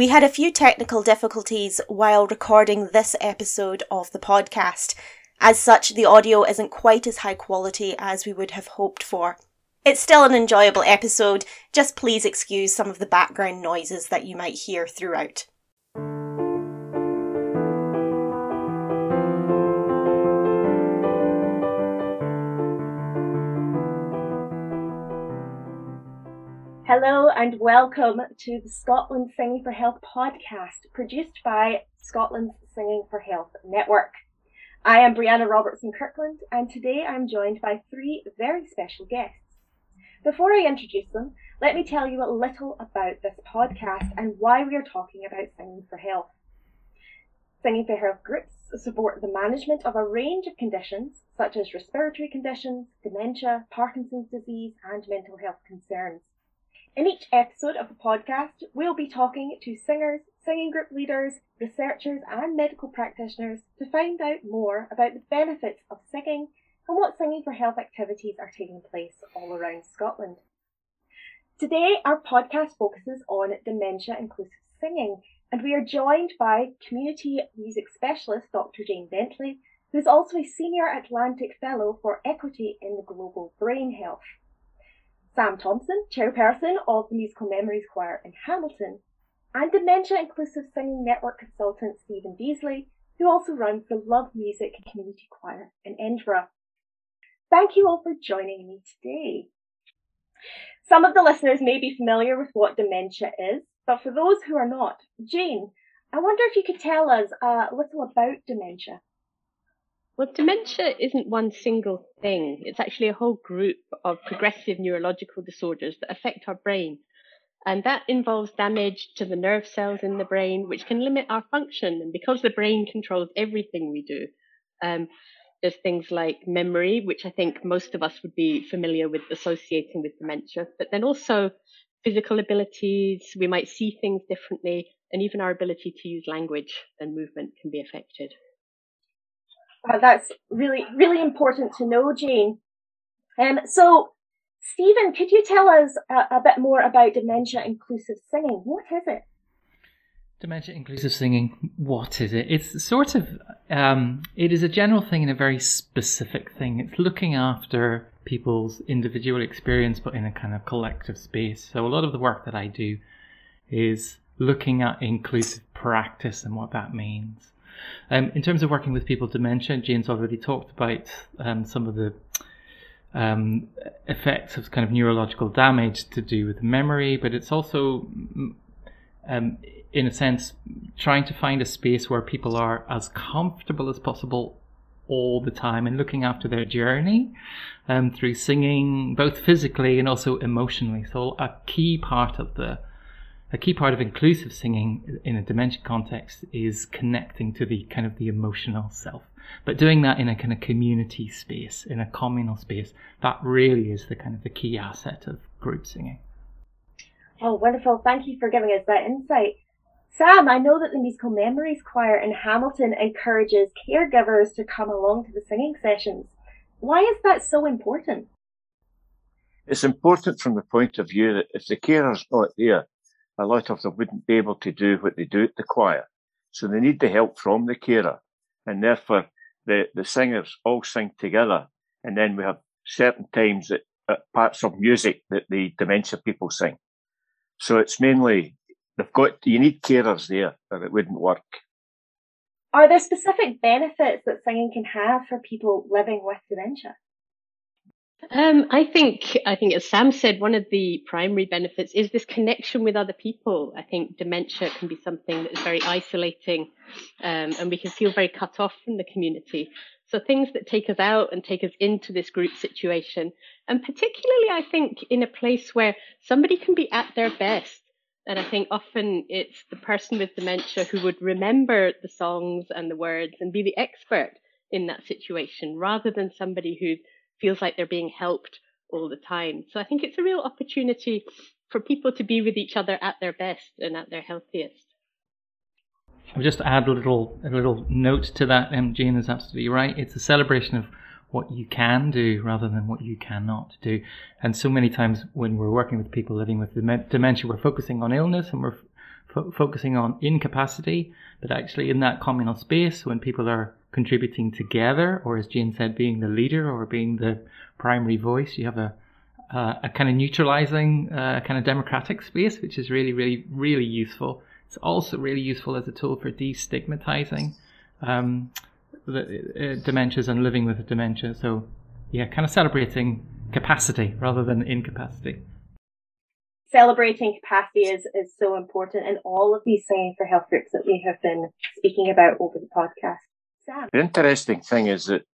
We had a few technical difficulties while recording this episode of the podcast. As such, the audio isn't quite as high quality as we would have hoped for. It's still an enjoyable episode, just please excuse some of the background noises that you might hear throughout. Hello and welcome to the Scotland Singing for Health podcast, produced by Scotland's Singing for Health Network. I am Brianna Robertson Kirkland, and today I'm joined by three very special guests. Before I introduce them, let me tell you a little about this podcast and why we are talking about Singing for Health. Singing for Health groups support the management of a range of conditions such as respiratory conditions, dementia, Parkinson's disease, and mental health concerns. In each episode of the podcast, we'll be talking to singers, singing group leaders, researchers, and medical practitioners to find out more about the benefits of singing and what singing for health activities are taking place all around Scotland. Today, our podcast focuses on dementia inclusive singing, and we are joined by community music specialist Dr. Jane Bentley, who is also a Senior Atlantic Fellow for Equity in Global Brain Health. Sam Thompson, chairperson of the Musical Memories Choir in Hamilton, and Dementia Inclusive Singing Network consultant Stephen Deazley, who also runs the Love Music Community Choir in Edinburgh. Thank you all for joining me today. Some of the listeners may be familiar with what dementia is, but for those who are not, Jane, I wonder if you could tell us a little about dementia. Well, dementia isn't one single thing. It's actually a whole group of progressive neurological disorders that affect our brain. And that involves damage to the nerve cells in the brain, which can limit our function. And because the brain controls everything we do, um, there's things like memory, which I think most of us would be familiar with associating with dementia, but then also physical abilities. We might see things differently, and even our ability to use language and movement can be affected. Uh, that's really, really important to know, Jane. Um, so, Stephen, could you tell us a, a bit more about dementia inclusive singing? What is it? Dementia inclusive singing, what is it? It's sort of, um, it is a general thing and a very specific thing. It's looking after people's individual experience, but in a kind of collective space. So a lot of the work that I do is looking at inclusive practice and what that means. Um, in terms of working with people with dementia, Jane's already talked about um, some of the um, effects of kind of neurological damage to do with memory, but it's also, um, in a sense, trying to find a space where people are as comfortable as possible all the time and looking after their journey um, through singing, both physically and also emotionally. So, a key part of the a key part of inclusive singing in a dementia context is connecting to the kind of the emotional self. But doing that in a kind of community space in a communal space that really is the kind of the key asset of group singing. Oh wonderful. Thank you for giving us that insight. Sam i know that the musical memories choir in hamilton encourages caregivers to come along to the singing sessions. Why is that so important? It's important from the point of view that if the carer's not there a lot of them wouldn't be able to do what they do at the choir. So they need the help from the carer. And therefore, the, the singers all sing together. And then we have certain times that uh, parts of music that the dementia people sing. So it's mainly, they've got, you need carers there or it wouldn't work. Are there specific benefits that singing can have for people living with dementia? Um, I think I think as Sam said, one of the primary benefits is this connection with other people. I think dementia can be something that is very isolating, um, and we can feel very cut off from the community. So things that take us out and take us into this group situation, and particularly I think in a place where somebody can be at their best. And I think often it's the person with dementia who would remember the songs and the words and be the expert in that situation rather than somebody who's feels like they're being helped all the time. So I think it's a real opportunity for people to be with each other at their best and at their healthiest. I'll just add a little a little note to that. Um, Jane is absolutely right. It's a celebration of what you can do rather than what you cannot do. And so many times when we're working with people living with dementia, we're focusing on illness and we're fo- focusing on incapacity, but actually in that communal space when people are contributing together, or as Jane said, being the leader or being the primary voice, you have a uh, a kind of neutralizing, uh, kind of democratic space, which is really, really, really useful. It's also really useful as a tool for destigmatizing um, the, uh, dementias and living with a dementia. So, yeah, kind of celebrating capacity rather than incapacity. Celebrating capacity is, is so important in all of these Singing for Health groups that we have been speaking about over the podcast. The interesting thing is that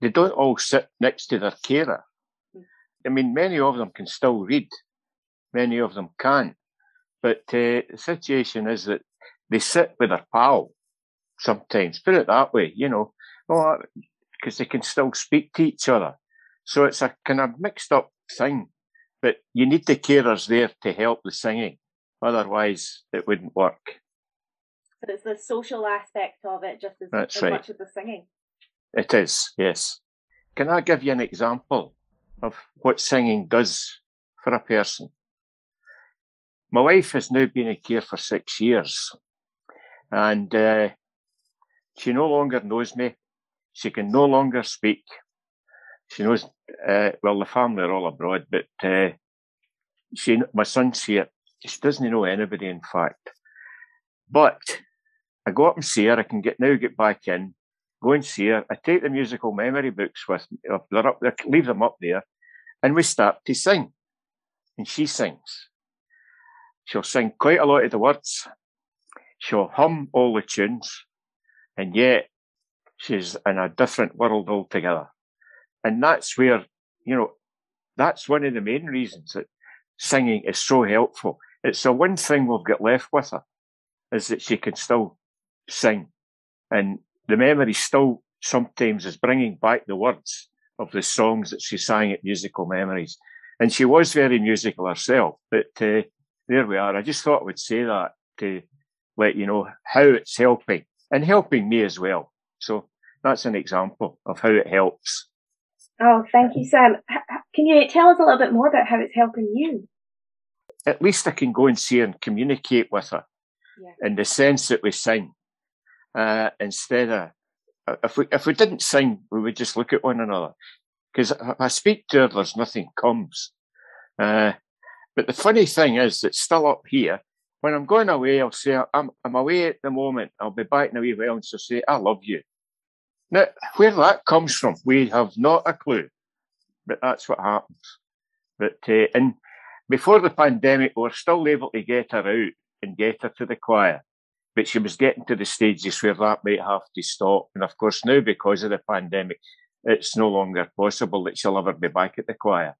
they don't all sit next to their carer. I mean, many of them can still read, many of them can. But uh, the situation is that they sit with their pal sometimes, put it that way, you know, because they can still speak to each other. So it's a kind of mixed up thing. But you need the carers there to help the singing. Otherwise, it wouldn't work. So it's the social aspect of it just as, That's as right. much as the singing. It is, yes. Can I give you an example of what singing does for a person? My wife has now been in care for six years and uh, she no longer knows me. She can no longer speak. She knows, uh, well, the family are all abroad, but uh, she, my son's here. She doesn't know anybody, in fact. But I go up and see her. I can get now get back in, go and see her. I take the musical memory books with me. uh, They're up there, leave them up there, and we start to sing. And she sings. She'll sing quite a lot of the words. She'll hum all the tunes, and yet she's in a different world altogether. And that's where, you know, that's one of the main reasons that singing is so helpful. It's the one thing we've got left with her is that she can still sing. And the memory still sometimes is bringing back the words of the songs that she sang at musical memories. And she was very musical herself, but uh, there we are. I just thought I would say that to let you know how it's helping and helping me as well. So that's an example of how it helps. Oh, thank you, Sam. Can you tell us a little bit more about how it's helping you? At least I can go and see her and communicate with her Yeah. in the sense that we sing. Uh, instead of, if we, if we didn't sing, we would just look at one another. Because if I speak to her, there's nothing comes. Uh, but the funny thing is it's still up here, when I'm going away, I'll say, I'm, I'm away at the moment. I'll be back in a wee while. And she'll say, I love you. Now, where that comes from, we have not a clue, but that's what happens. But, uh, and before the pandemic, we were still able to get her out and get her to the choir. But she was getting to the stages where that might have to stop. And of course, now because of the pandemic, it's no longer possible that she'll ever be back at the choir.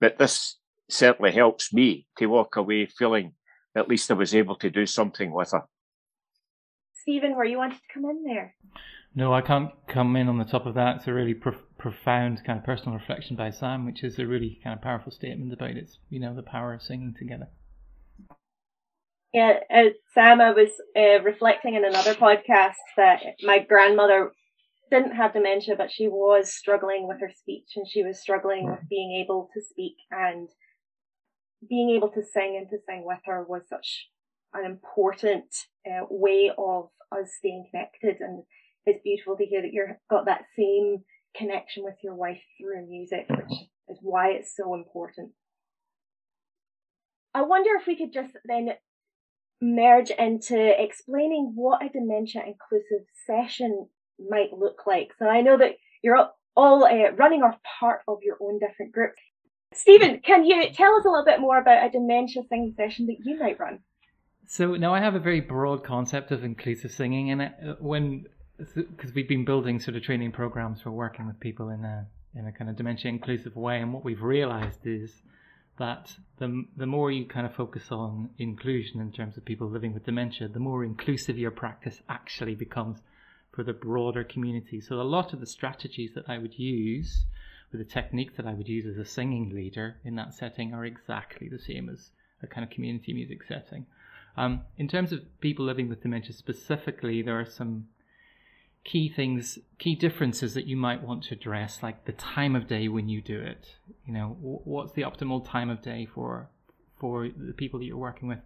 But this certainly helps me to walk away feeling at least I was able to do something with her. Stephen, where you wanted to come in there? No, I can't come in on the top of that. It's a really prof- profound kind of personal reflection by Sam, which is a really kind of powerful statement about its, you know, the power of singing together. Yeah, uh, Sam, I was uh, reflecting in another podcast that my grandmother didn't have dementia, but she was struggling with her speech and she was struggling with being able to speak and being able to sing and to sing with her was such an important uh, way of us staying connected. And it's beautiful to hear that you've got that same connection with your wife through music, which is why it's so important. I wonder if we could just then merge into explaining what a dementia inclusive session might look like. So I know that you're all, uh, running off part of your own different groups. Stephen, can you tell us a little bit more about a dementia singing session that you might run? So now I have a very broad concept of inclusive singing, and uh, when because we've been building sort of training programs for working with people in a in a kind of dementia inclusive way, and what we've realised is that the the more you kind of focus on inclusion in terms of people living with dementia, the more inclusive your practice actually becomes for the broader community. So a lot of the strategies that I would use, or the techniques that I would use as a singing leader in that setting, are exactly the same as a kind of community music setting. Um, in terms of people living with dementia specifically, there are some key things, key differences that you might want to address, like the time of day when you do it. You know, what's the optimal time of day for for the people that you're working with?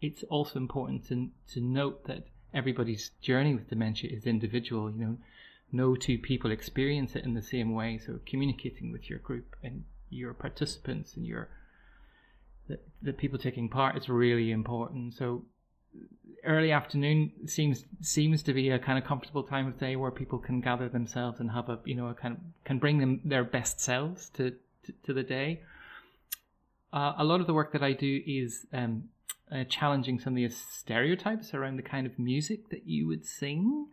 it's also important to to note that everybody's journey with dementia is individual. You know, no two people experience it in the same way. So communicating with your group and your participants and your the, the people taking part is really important. So early afternoon seems seems to be a kind of comfortable time of day where people can gather themselves and have a you know a kind of can bring them their best selves to to, to the day. Uh, a lot of the work that I do is um, uh, challenging some of the stereotypes around the kind of music that you would sing.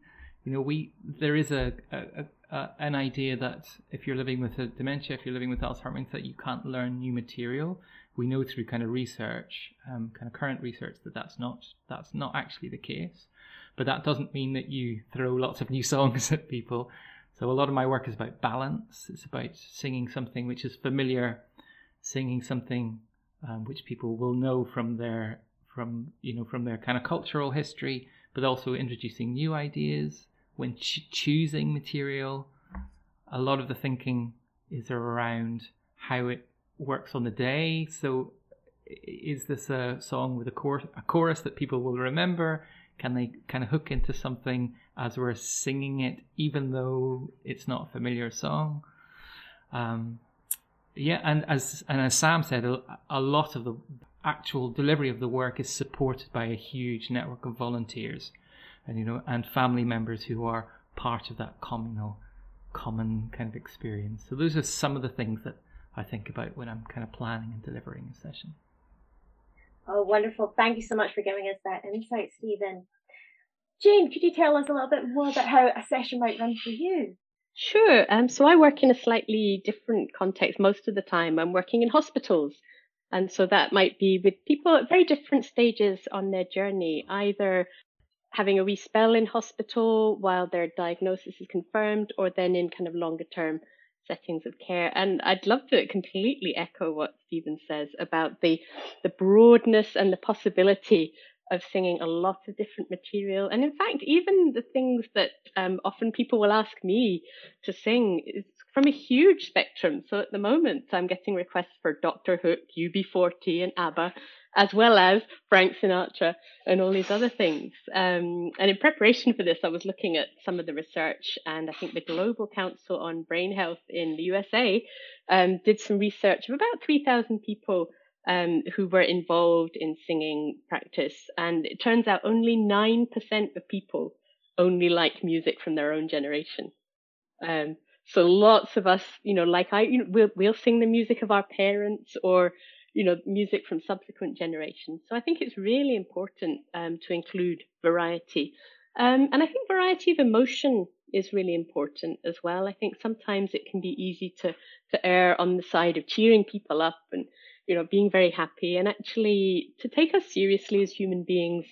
You know, we there is a, a, a an idea that if you're living with a dementia, if you're living with Alzheimer's, that you can't learn new material we know through kind of research, um, kind of current research, that that's not that's not actually the case. But that doesn't mean that you throw lots of new songs at people. So a lot of my work is about balance. It's about singing something which is familiar, singing something um, which people will know from their from you know from their kind of cultural history, but also introducing new ideas when ch- choosing material. A lot of the thinking is around how it works on the day. So, is this a song with a, cor- a chorus that people will remember? Can they kind of hook into something as we're singing it, even though it's not a familiar song? Um, yeah, and as and as Sam said, a, a lot of the actual delivery of the work is supported by a huge network of volunteers, and you know, and family members who are part of that communal, common kind of experience. So those are some of the things that I think about when I'm kind of planning and delivering a session. Oh, wonderful. Thank you so much for giving us that insight, Stephen. Jane, could you tell us a little bit more about how a session might run for you? Sure. Um, so I work in a slightly different context most of the time. I'm working in hospitals. And so that might be with people at very different stages on their journey, either having a wee spell in hospital while their diagnosis is confirmed, or then in kind of longer term settings of care. And I'd love to completely echo what Stephen says about the the broadness and the possibility of singing a lot of different material. And in fact, even the things that um, often people will ask me to sing is from a huge spectrum. So at the moment, I'm getting requests for Doctor Hook, UB40, and ABBA as well as Frank Sinatra and all these other things. Um, and in preparation for this, I was looking at some of the research, and I think the Global Council on Brain Health in the USA um, did some research of about 3,000 people um, who were involved in singing practice. And it turns out only 9% of people only like music from their own generation. Um, so lots of us, you know, like I, you know, we'll, we'll sing the music of our parents or you know, music from subsequent generations. So I think it's really important um, to include variety. Um, and I think variety of emotion is really important as well. I think sometimes it can be easy to, to err on the side of cheering people up and, you know, being very happy and actually to take us seriously as human beings.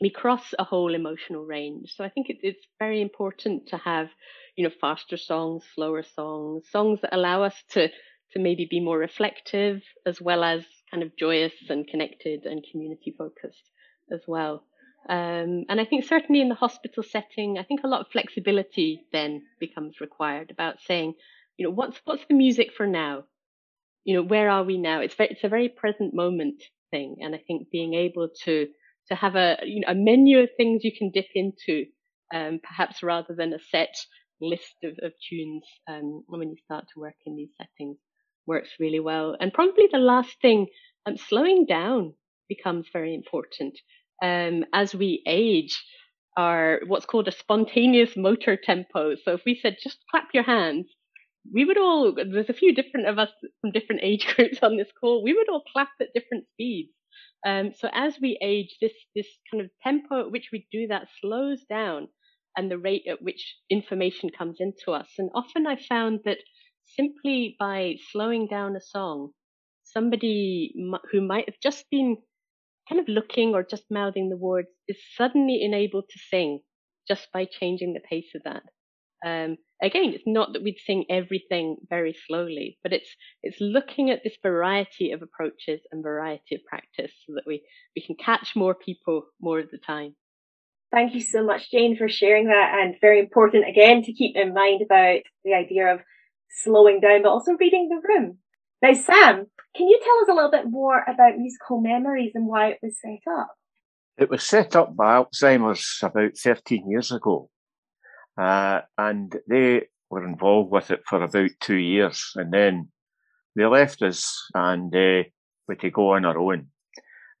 We cross a whole emotional range. So I think it, it's very important to have, you know, faster songs, slower songs, songs that allow us to to maybe be more reflective as well as kind of joyous and connected and community focused as well. Um, and I think certainly in the hospital setting, I think a lot of flexibility then becomes required about saying, you know, what's what's the music for now? You know, where are we now? It's very, it's a very present moment thing, and I think being able to to have a you know a menu of things you can dip into, um, perhaps rather than a set list of, of tunes um, when you start to work in these settings works really well. And probably the last thing, um, slowing down becomes very important. Um, as we age, our what's called a spontaneous motor tempo. So if we said just clap your hands, we would all there's a few different of us from different age groups on this call. We would all clap at different speeds. Um, so as we age, this this kind of tempo at which we do that slows down, and the rate at which information comes into us. And often I found that simply by slowing down a song, somebody who might have just been kind of looking or just mouthing the words is suddenly enabled to sing just by changing the pace of that. Um, again, it's not that we'd sing everything very slowly, but it's it's looking at this variety of approaches and variety of practice so that we, we can catch more people more of the time. Thank you so much, Jane, for sharing that, and very important again to keep in mind about the idea of slowing down, but also reading the room. Now, Sam, can you tell us a little bit more about musical memories and why it was set up? It was set up by Alzheimer's about 13 years ago. Uh, and they were involved with it for about two years. And then they left us and uh, we had to go on our own.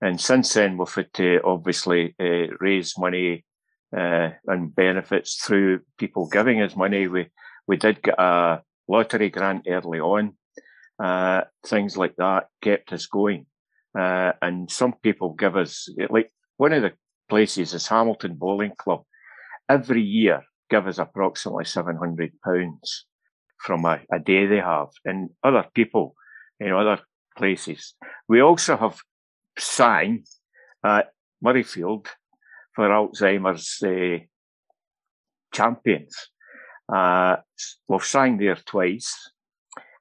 And since then, we've had to obviously uh, raise money uh, and benefits through people giving us money. We we did get a lottery grant early on. Uh, things like that kept us going. Uh, and some people give us, like one of the places is Hamilton Bowling Club. Every year give us approximately £700 from a, a day they have. And other people in other places. We also have sang at Murrayfield for Alzheimer's uh, champions. Uh, we've sang there twice.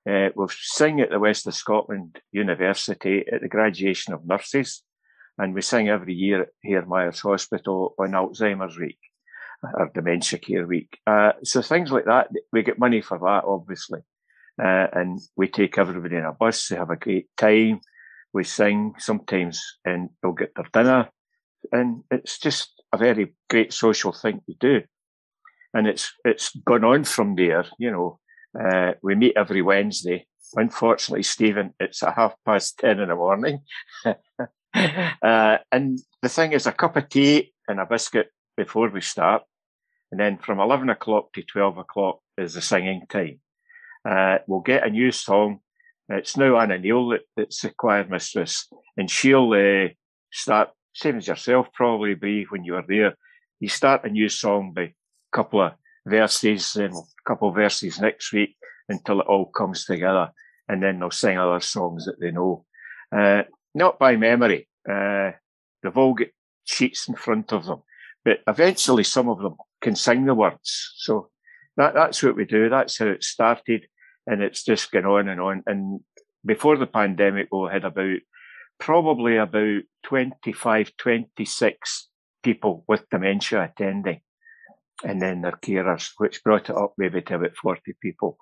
Uh, we've sung at the West of Scotland University at the graduation of nurses, and we sing every year at Myers Hospital on Alzheimer's Week or Dementia Care Week. Uh, so things like that, we get money for that, obviously. Uh, and we take everybody in a bus. They have a great time. We sing sometimes and they'll get their dinner. And it's just a very great social thing to do. And it's, it's gone on from there, you know. Uh, we meet every Wednesday. Unfortunately, Stephen, it's at half past 10 in the morning. uh, and the thing is a cup of tea and a biscuit before we start. And then from 11 o'clock to 12 o'clock is the singing time. Uh, we'll get a new song. It's now Anna Neil that, that's the choir mistress, and she'll uh, start, same as yourself probably, be when you were there. You start a new song by a couple of verses and a couple of verses next week until it all comes together, and then they'll sing other songs that they know. Uh, not by memory. Uh, they've all got sheets in front of them, but eventually some of them can sing the words. So that, that's what we do. That's how it started. And it's just gone on and on. And before the pandemic, we had about probably about 25, 26 people with dementia attending. And then their carers, which brought it up maybe to about 40 people.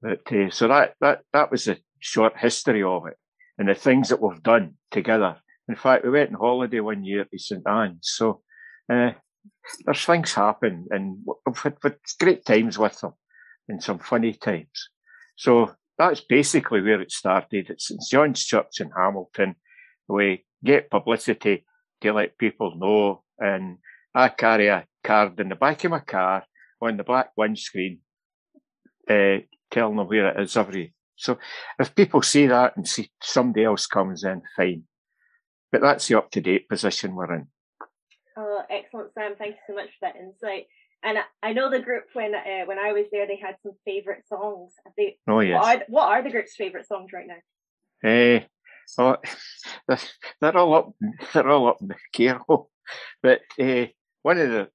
But, uh, so that, that, that was a short history of it and the things that we've done together. In fact, we went on holiday one year to St Anne's. So, uh, there's things happen and we've had great times with them and some funny times. So that's basically where it started. It's St John's Church in Hamilton. We get publicity to let people know and I carry a card in the back of my car on the black windscreen, uh, telling them where it is every. So if people see that and see somebody else comes in, fine. But that's the up to date position we're in. Oh, excellent, Sam. Thank you so much for that insight. And I know the group when uh, when I was there, they had some favourite songs. They, oh yes. What are, what are the group's favourite songs right now? Eh, uh, oh, they're all up. They're all up in the care home. But uh, one of the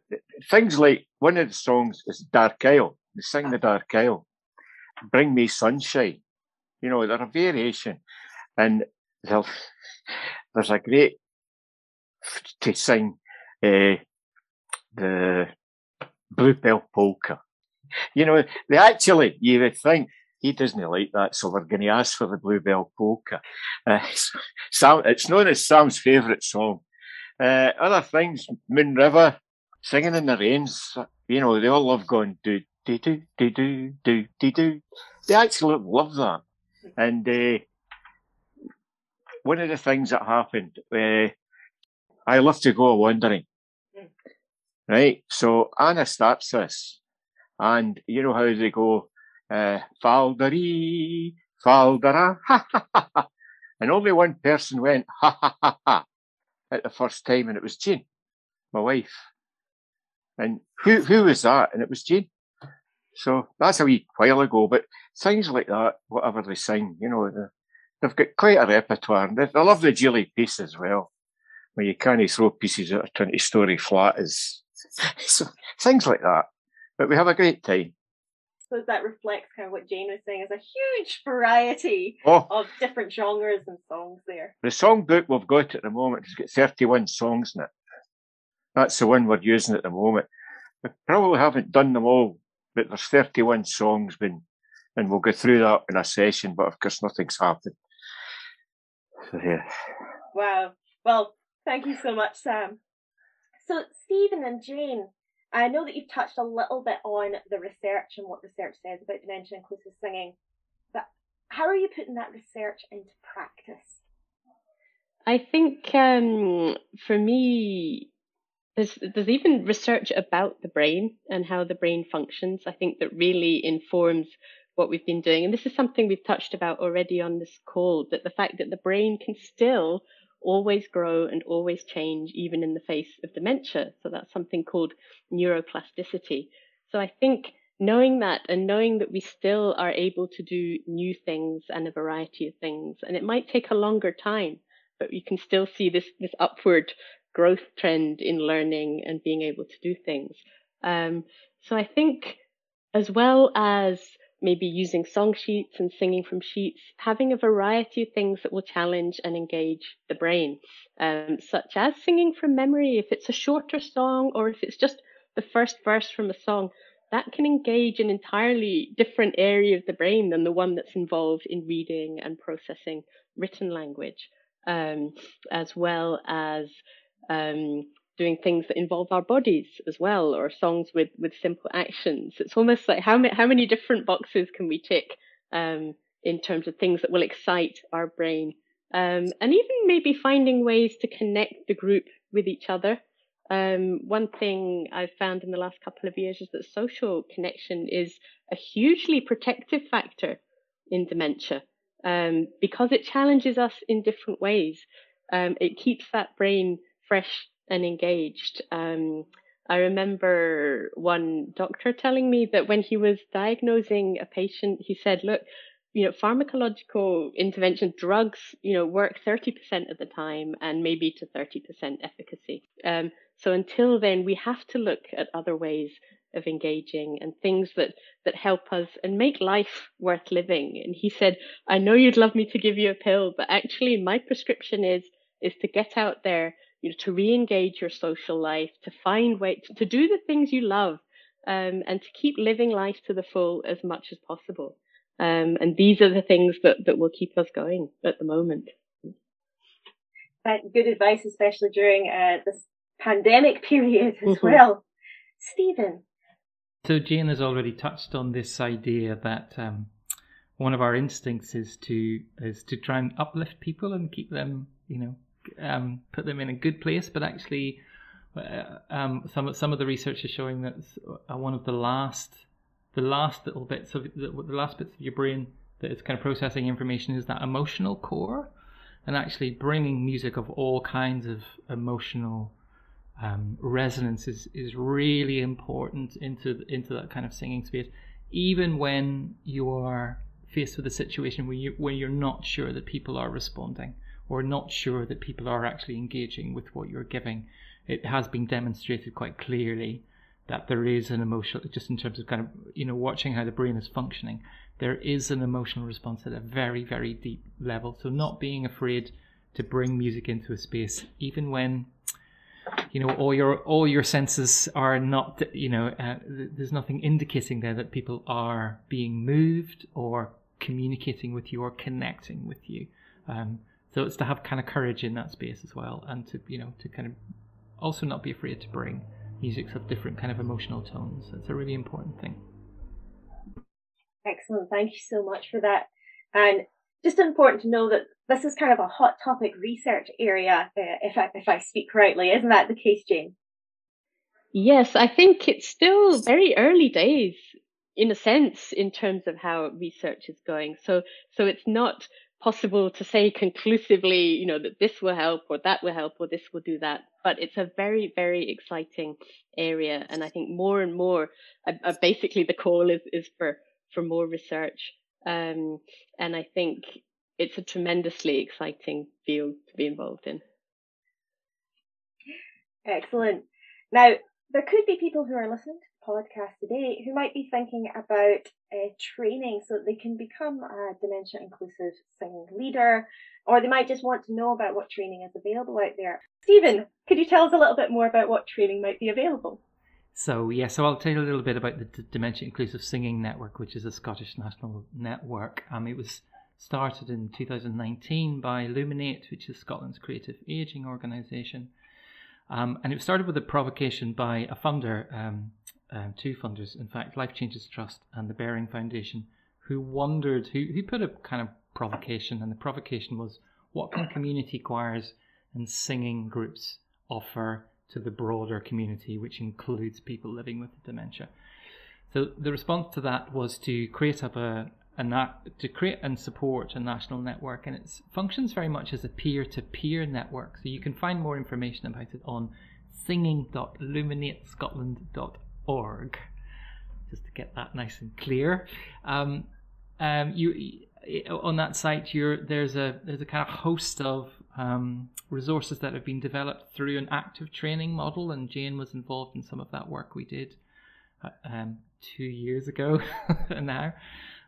things like one of the songs is Dark Isle. They sing the Dark Isle. Bring Me Sunshine. You know, they're a variation, and there's a great to sing uh, the Bluebell Polka. You know, they actually, you would think, he doesn't like that, so we're going to ask for the Bluebell Polka. Uh, Sam, it's known as Sam's favourite song. Uh, other things, Moon River, singing in the rains, you know, they all love going do, do, do, do, do, do, do, do. They actually love that. And uh, one of the things that happened, uh, I love to go wandering. Right? So Anna starts this, and you know how they go, uh, Faldari, Faldara, ha ha ha ha. And only one person went, ha ha ha ha, at the first time, and it was Jean, my wife. And who, who was that? And it was Jean. So that's a wee while ago, but things like that, whatever they sing, you know, they've got quite a repertoire. They, they love the Jeely Piece as well where you can't throw pieces at a 20 story flat is so, things like that. But we have a great time. So that reflects kind of what Jane was saying is a huge variety oh, of different genres and songs there. The songbook we've got at the moment has got 31 songs in it. That's the one we're using at the moment. We probably haven't done them all, but there's 31 songs been and we'll go through that in a session. But of course, nothing's happened. So, yeah. Wow. Well, thank you so much, Sam. So, Stephen and Jane, I know that you've touched a little bit on the research and what research says about dementia inclusive singing, but how are you putting that research into practice? I think um, for me, there's there's even research about the brain and how the brain functions. I think that really informs what we've been doing, and this is something we've touched about already on this call. That the fact that the brain can still always grow and always change, even in the face of dementia. So that's something called neuroplasticity. So I think knowing that and knowing that we still are able to do new things and a variety of things, and it might take a longer time, but you can still see this, this upward growth trend in learning and being able to do things. Um, so I think as well as maybe using song sheets and singing from sheets, having a variety of things that will challenge and engage the brain, um, such as singing from memory, if it's a shorter song or if it's just the first verse from a song, that can engage an entirely different area of the brain than the one that's involved in reading and processing written language, um, as well as um, doing things that involve our bodies as well, or songs with with simple actions. It's almost like how many how many different boxes can we tick um, in terms of things that will excite our brain, um, and even maybe finding ways to connect the group with each other. Um, one thing I've found in the last couple of years is that social connection is a hugely protective factor in dementia um, because it challenges us in different ways. Um, it keeps that brain fresh and engaged. Um, I remember one doctor telling me that when he was diagnosing a patient, he said, look, you know, pharmacological intervention drugs, you know, work 30% of the time and maybe to 30% efficacy. Um, so until then, we have to look at other ways of engaging and things that, that help us and make life worth living. And he said, I know you'd love me to give you a pill, but actually my prescription is, is to get out there you know, to re-engage your social life, to find ways to, to do the things you love, um, and to keep living life to the full as much as possible. Um, and these are the things that, that will keep us going at the moment. Good advice, especially during uh, this pandemic period as mm-hmm. well. Stephen. So Jane has already touched on this idea that um, one of our instincts is to is to try and uplift people and keep them, you know, um, put them in a good place, but actually, uh, um, some some of the research is showing that uh, one of the last the last little bits of the, the last bits of your brain that is kind of processing information is that emotional core, and actually bringing music of all kinds of emotional um, resonance is, is really important into into that kind of singing space, even when you are faced with a situation where you where you're not sure that people are responding or not sure that people are actually engaging with what you're giving, it has been demonstrated quite clearly that there is an emotional, just in terms of kind of, you know, watching how the brain is functioning, there is an emotional response at a very, very deep level. So not being afraid to bring music into a space, even when, you know, all your all your senses are not, you know, uh, there's nothing indicating there that people are being moved or communicating with you or connecting with you. Um, so it's to have kind of courage in that space as well, and to you know to kind of also not be afraid to bring musics of different kind of emotional tones. It's a really important thing. Excellent. Thank you so much for that. And just important to know that this is kind of a hot topic research area, uh, if I, if I speak correctly. Isn't that the case, Jane? Yes, I think it's still very early days in a sense in terms of how research is going. So, so it's not possible to say conclusively, you know, that this will help or that will help or this will do that. But it's a very, very exciting area. And I think more and more, uh, uh, basically the call is, is for, for more research. Um, and I think it's a tremendously exciting field to be involved in. Excellent. Now, there could be people who are listening to the podcast today who might be thinking about uh, training so that they can become a dementia inclusive singing leader, or they might just want to know about what training is available out there. Stephen, could you tell us a little bit more about what training might be available? So yeah, so I'll tell you a little bit about the D- Dementia Inclusive Singing Network, which is a Scottish national network. Um, it was started in 2019 by Luminate, which is Scotland's creative aging organisation, um, and it started with a provocation by a funder, um, um, two funders, in fact, Life Changes Trust and the Baring Foundation, who wondered, who who put a kind of provocation, and the provocation was, what can community choirs and singing groups offer to the broader community, which includes people living with dementia. So the response to that was to create up a, a to create and support a national network, and it functions very much as a peer-to-peer network. So you can find more information about it on singing.luminatescotland.org, just to get that nice and clear. Um, um, you on that site, there's a there's a kind of host of um, resources that have been developed through an active training model, and Jane was involved in some of that work we did uh, um, two years ago now.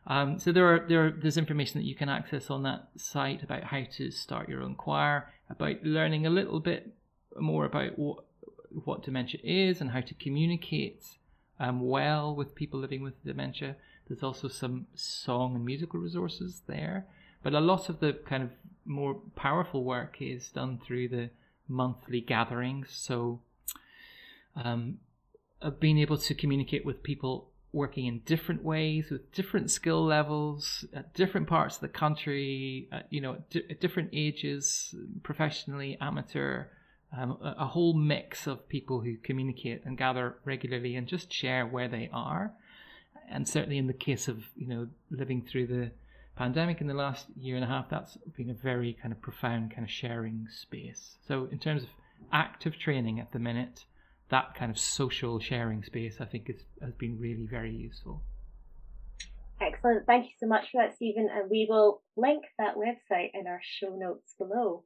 Um, so there are there are, there's information that you can access on that site about how to start your own choir, about learning a little bit more about what what dementia is and how to communicate um, well with people living with dementia. There's also some song and musical resources there. But a lot of the kind of more powerful work is done through the monthly gatherings. So, um, being able to communicate with people working in different ways with different skill levels at different parts of the country, at, you know, at different ages, professionally, amateur, um, a, a whole mix of people who communicate and gather regularly and just share where they are and certainly in the case of you know living through the pandemic in the last year and a half, that's been a very kind of profound kind of sharing space. So in terms of active training at the minute, that kind of social sharing space, I think, is, has been really very useful. Excellent. Thank you so much for that, Stephen. And we will link that website in our show notes below.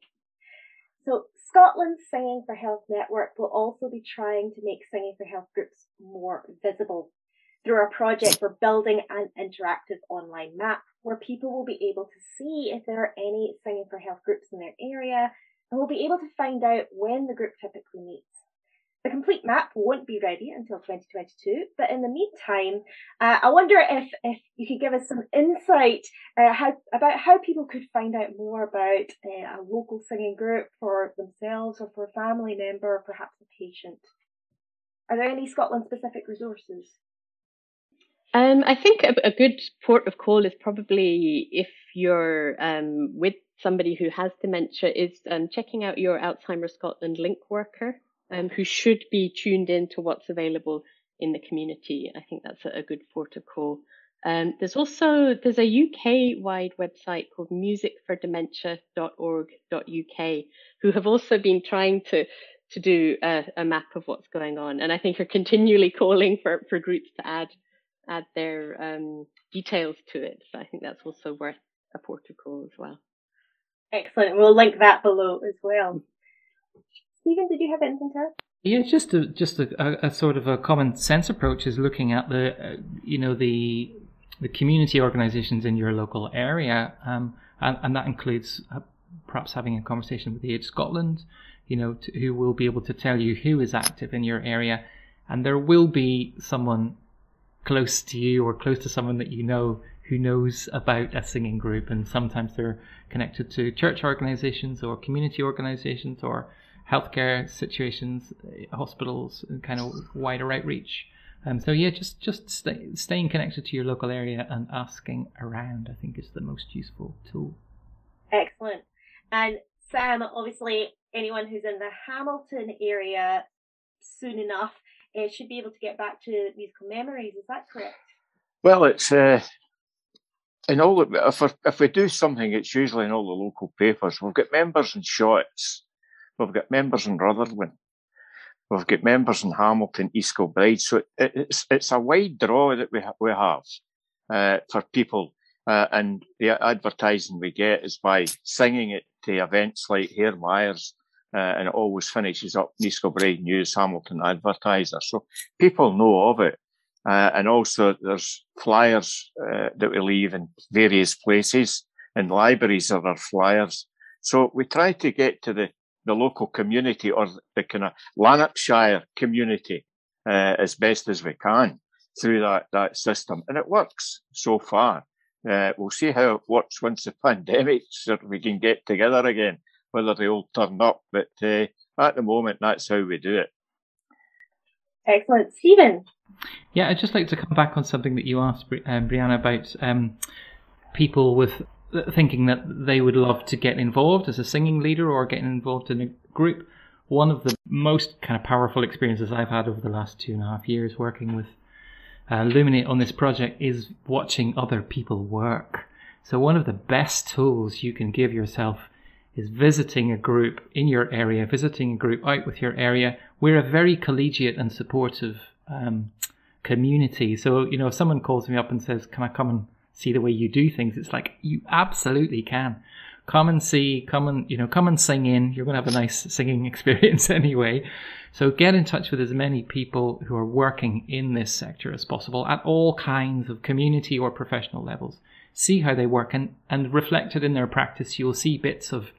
So Scotland's Singing for Health Network will also be trying to make Singing for Health groups more visible through our project, we're building an interactive online map where people will be able to see if there are any Singing for Health groups in their area and will be able to find out when the group typically meets. The complete map won't be ready until 2022, but in the meantime, uh, I wonder if, if you could give us some insight uh, how, about how people could find out more about uh, a local singing group for themselves or for a family member or perhaps a patient. Are there any Scotland specific resources? Um, I think a, a, good port of call is probably if you're um, with somebody who has dementia, is um, checking out your Alzheimer's Scotland link worker, um, who should be tuned in to what's available in the community. I think that's a, a good call. Um, there's also there's a UK wide website called musicfordementia.org.uk who have also been trying to to do a, a map of what's going on, and I think are continually calling for for groups to add add their um, details to it. So I think that's also worth a protocol as well. Excellent. We'll link that below as well. Stephen, did you have anything to add? Yeah, just a just a, a, sort of a common sense approach is looking at the uh, you know the the community organisations in your local area, um, and, and that includes uh, perhaps having a conversation with Age Scotland, you know, to, who will be able to tell you who is active in your area, and there will be someone close to you or close to someone that you know who knows about a singing group and sometimes they're connected to church organizations or community organizations or healthcare situations uh, hospitals and kind of wider outreach um, so yeah just just stay, staying connected to your local area and asking around i think is the most useful tool excellent and sam obviously anyone who's in the hamilton area soon enough uh, should be able to get back to musical memories. Is that correct? Well, it's uh, in all the, if we, if we do something, it's usually in all the local papers. We've got members in Shotts, we've got members in Rutherglen, we've got members in Hamilton, East Kilbride. So it's it's a wide draw that we we have uh, for people. Uh, and the advertising we get is by singing it to events like Hairmyres uh, and it always finishes up East Kilbride News, Hamilton Advertiser. So people know of it. Uh, and also there's flyers uh, that we leave in various places. In libraries are flyers. So we try to get to the, the local community or the kind of Lanarkshire community uh, as best as we can through that, that system. And it works so far. Uh, we'll see how it works once the pandemic, so we can get together again, whether they all turn up. But uh, at the moment, that's how we do it. Excellent. Stephen? Yeah, I'd just like to come back on something that you asked, um, Brianna, about um, people with thinking that they would love to get involved as a singing leader or getting involved in a group. One of the most kind of powerful experiences I've had over the last two and a half years working with uh, Luminate on this project is watching other people work. So one of the best tools you can give yourself is visiting a group in your area, visiting a group out with your area. We're a very collegiate and supportive um, community. So, you know, if someone calls me up and says, Can I come and see the way you do things? It's like, You absolutely can. Come and see, come and, you know, come and sing in. You're going to have a nice singing experience anyway. So get in touch with as many people who are working in this sector as possible at all kinds of community or professional levels. See how they work and, and reflected in their practice, you'll see bits of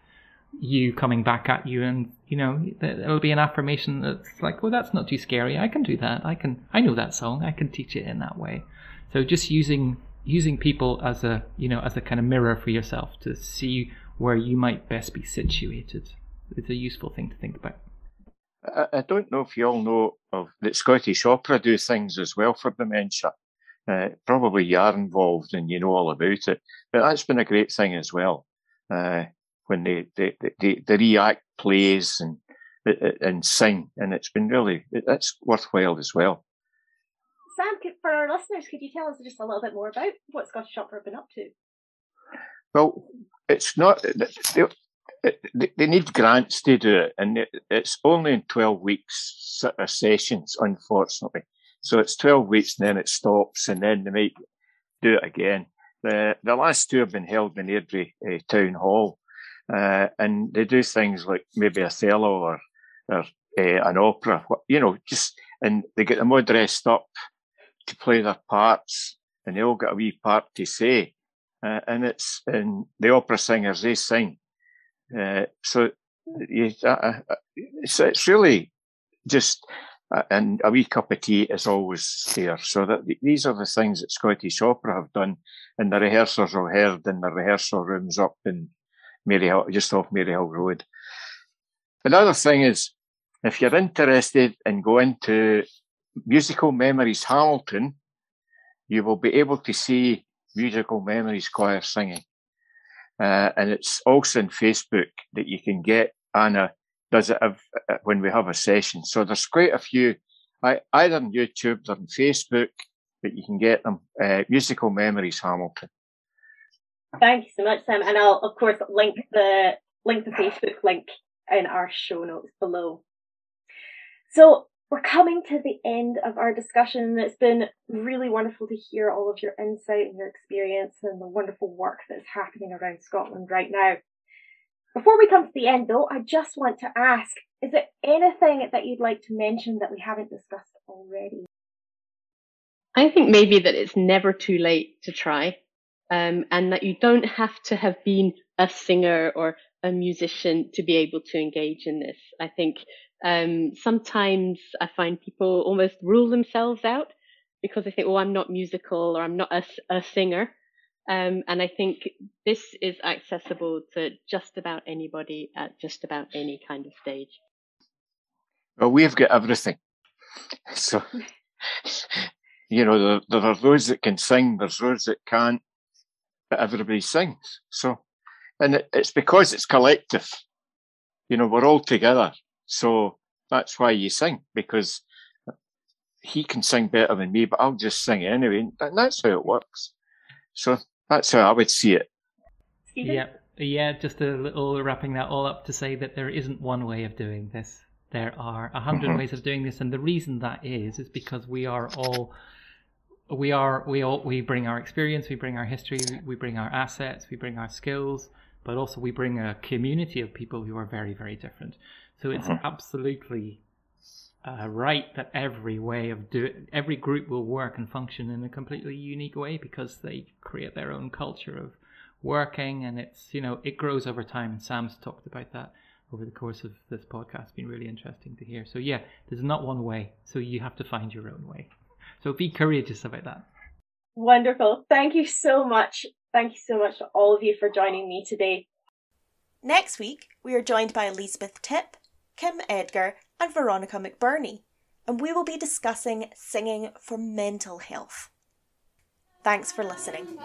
you coming back at you and you know it'll be an affirmation that's like well that's not too scary i can do that i can i know that song i can teach it in that way so just using using people as a you know as a kind of mirror for yourself to see where you might best be situated is a useful thing to think about I, I don't know if you all know of that Scottish Opera do things as well for dementia. Uh, probably you are involved and you know all about it, but that's been a great thing as well. Uh, when they, they, they, they react plays and, and sing, and it's been really, that's worthwhile as well. Sam, for our listeners, could you tell us just a little bit more about what Scottish Opera have been up to? Well, it's not, they, they need grants to do it, and it's only in 12 weeks sessions, unfortunately. So it's 12 weeks and then it stops, and then they might do it again. The, the last two have been held in Airdrie uh, Town Hall, uh, and they do things like maybe Othello or, or uh, an opera, you know, just, and they get them all dressed up to play their parts, and they all get a wee part to say. Uh, and it's, and the opera singers, they sing uh, so you, uh, it's, it's really just, uh, and a wee cup of tea is always there. So that these are the things that Scottish Opera have done, and the rehearsals are held in the rehearsal rooms up in Maryhill, just off Maryhill Road. Another thing is, if you're interested in going to Musical Memories Hamilton, you will be able to see Musical Memories Choir singing. Uh, and it's also on Facebook that you can get Anna does it have, uh, when we have a session. So there's quite a few, I, either on YouTube or on Facebook, but you can get them. Uh, Musical Memories Hamilton. Thank you so much, Sam. And I'll of course link the link the Facebook link in our show notes below. So we're coming to the end of our discussion. It's been really wonderful to hear all of your insight and your experience and the wonderful work that's happening around Scotland right now. Before we come to the end though, I just want to ask, is there anything that you'd like to mention that we haven't discussed already? I think maybe that it's never too late to try. Um, and that you don't have to have been a singer or a musician to be able to engage in this. I think um, sometimes I find people almost rule themselves out because they think, oh, I'm not musical or I'm not a, a singer. Um, and I think this is accessible to just about anybody at just about any kind of stage. Well, we've got everything. So, you know, there, there are those that can sing, there's those that can't, but everybody sings. So, and it, it's because it's collective. You know, we're all together. So that's why you sing because he can sing better than me, but I'll just sing anyway. And that's how it works. So that's how I would see it. Yeah, yeah. Just a little wrapping that all up to say that there isn't one way of doing this. There are a 100 mm-hmm. ways of doing this, and the reason that is is because we are all we are we all we bring our experience, we bring our history, we bring our assets, we bring our skills, but also we bring a community of people who are very very different. So it's uh-huh. absolutely uh, right that every way of do it, every group will work and function in a completely unique way because they create their own culture of working, and it's you know it grows over time. And Sam's talked about that over the course of this podcast It's been really interesting to hear. So yeah, there's not one way. So you have to find your own way. So be courageous about that. Wonderful. Thank you so much. Thank you so much to all of you for joining me today. Next week, we are joined by Elizabeth Tipp, Kim Edgar, and Veronica McBurney, and we will be discussing singing for mental health. Thanks for listening.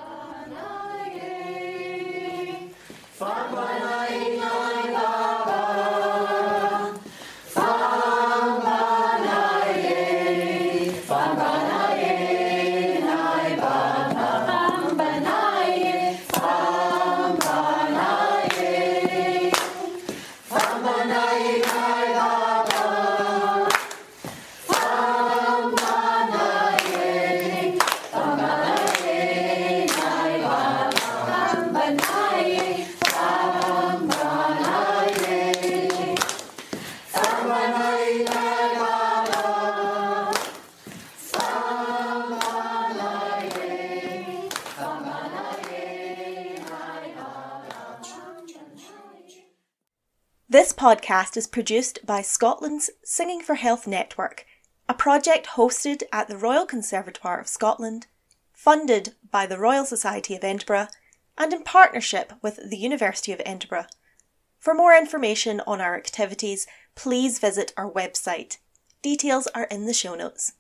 Podcast is produced by Scotland's Singing for Health Network, a project hosted at the Royal Conservatoire of Scotland, funded by the Royal Society of Edinburgh, and in partnership with the University of Edinburgh. For more information on our activities, please visit our website. Details are in the show notes.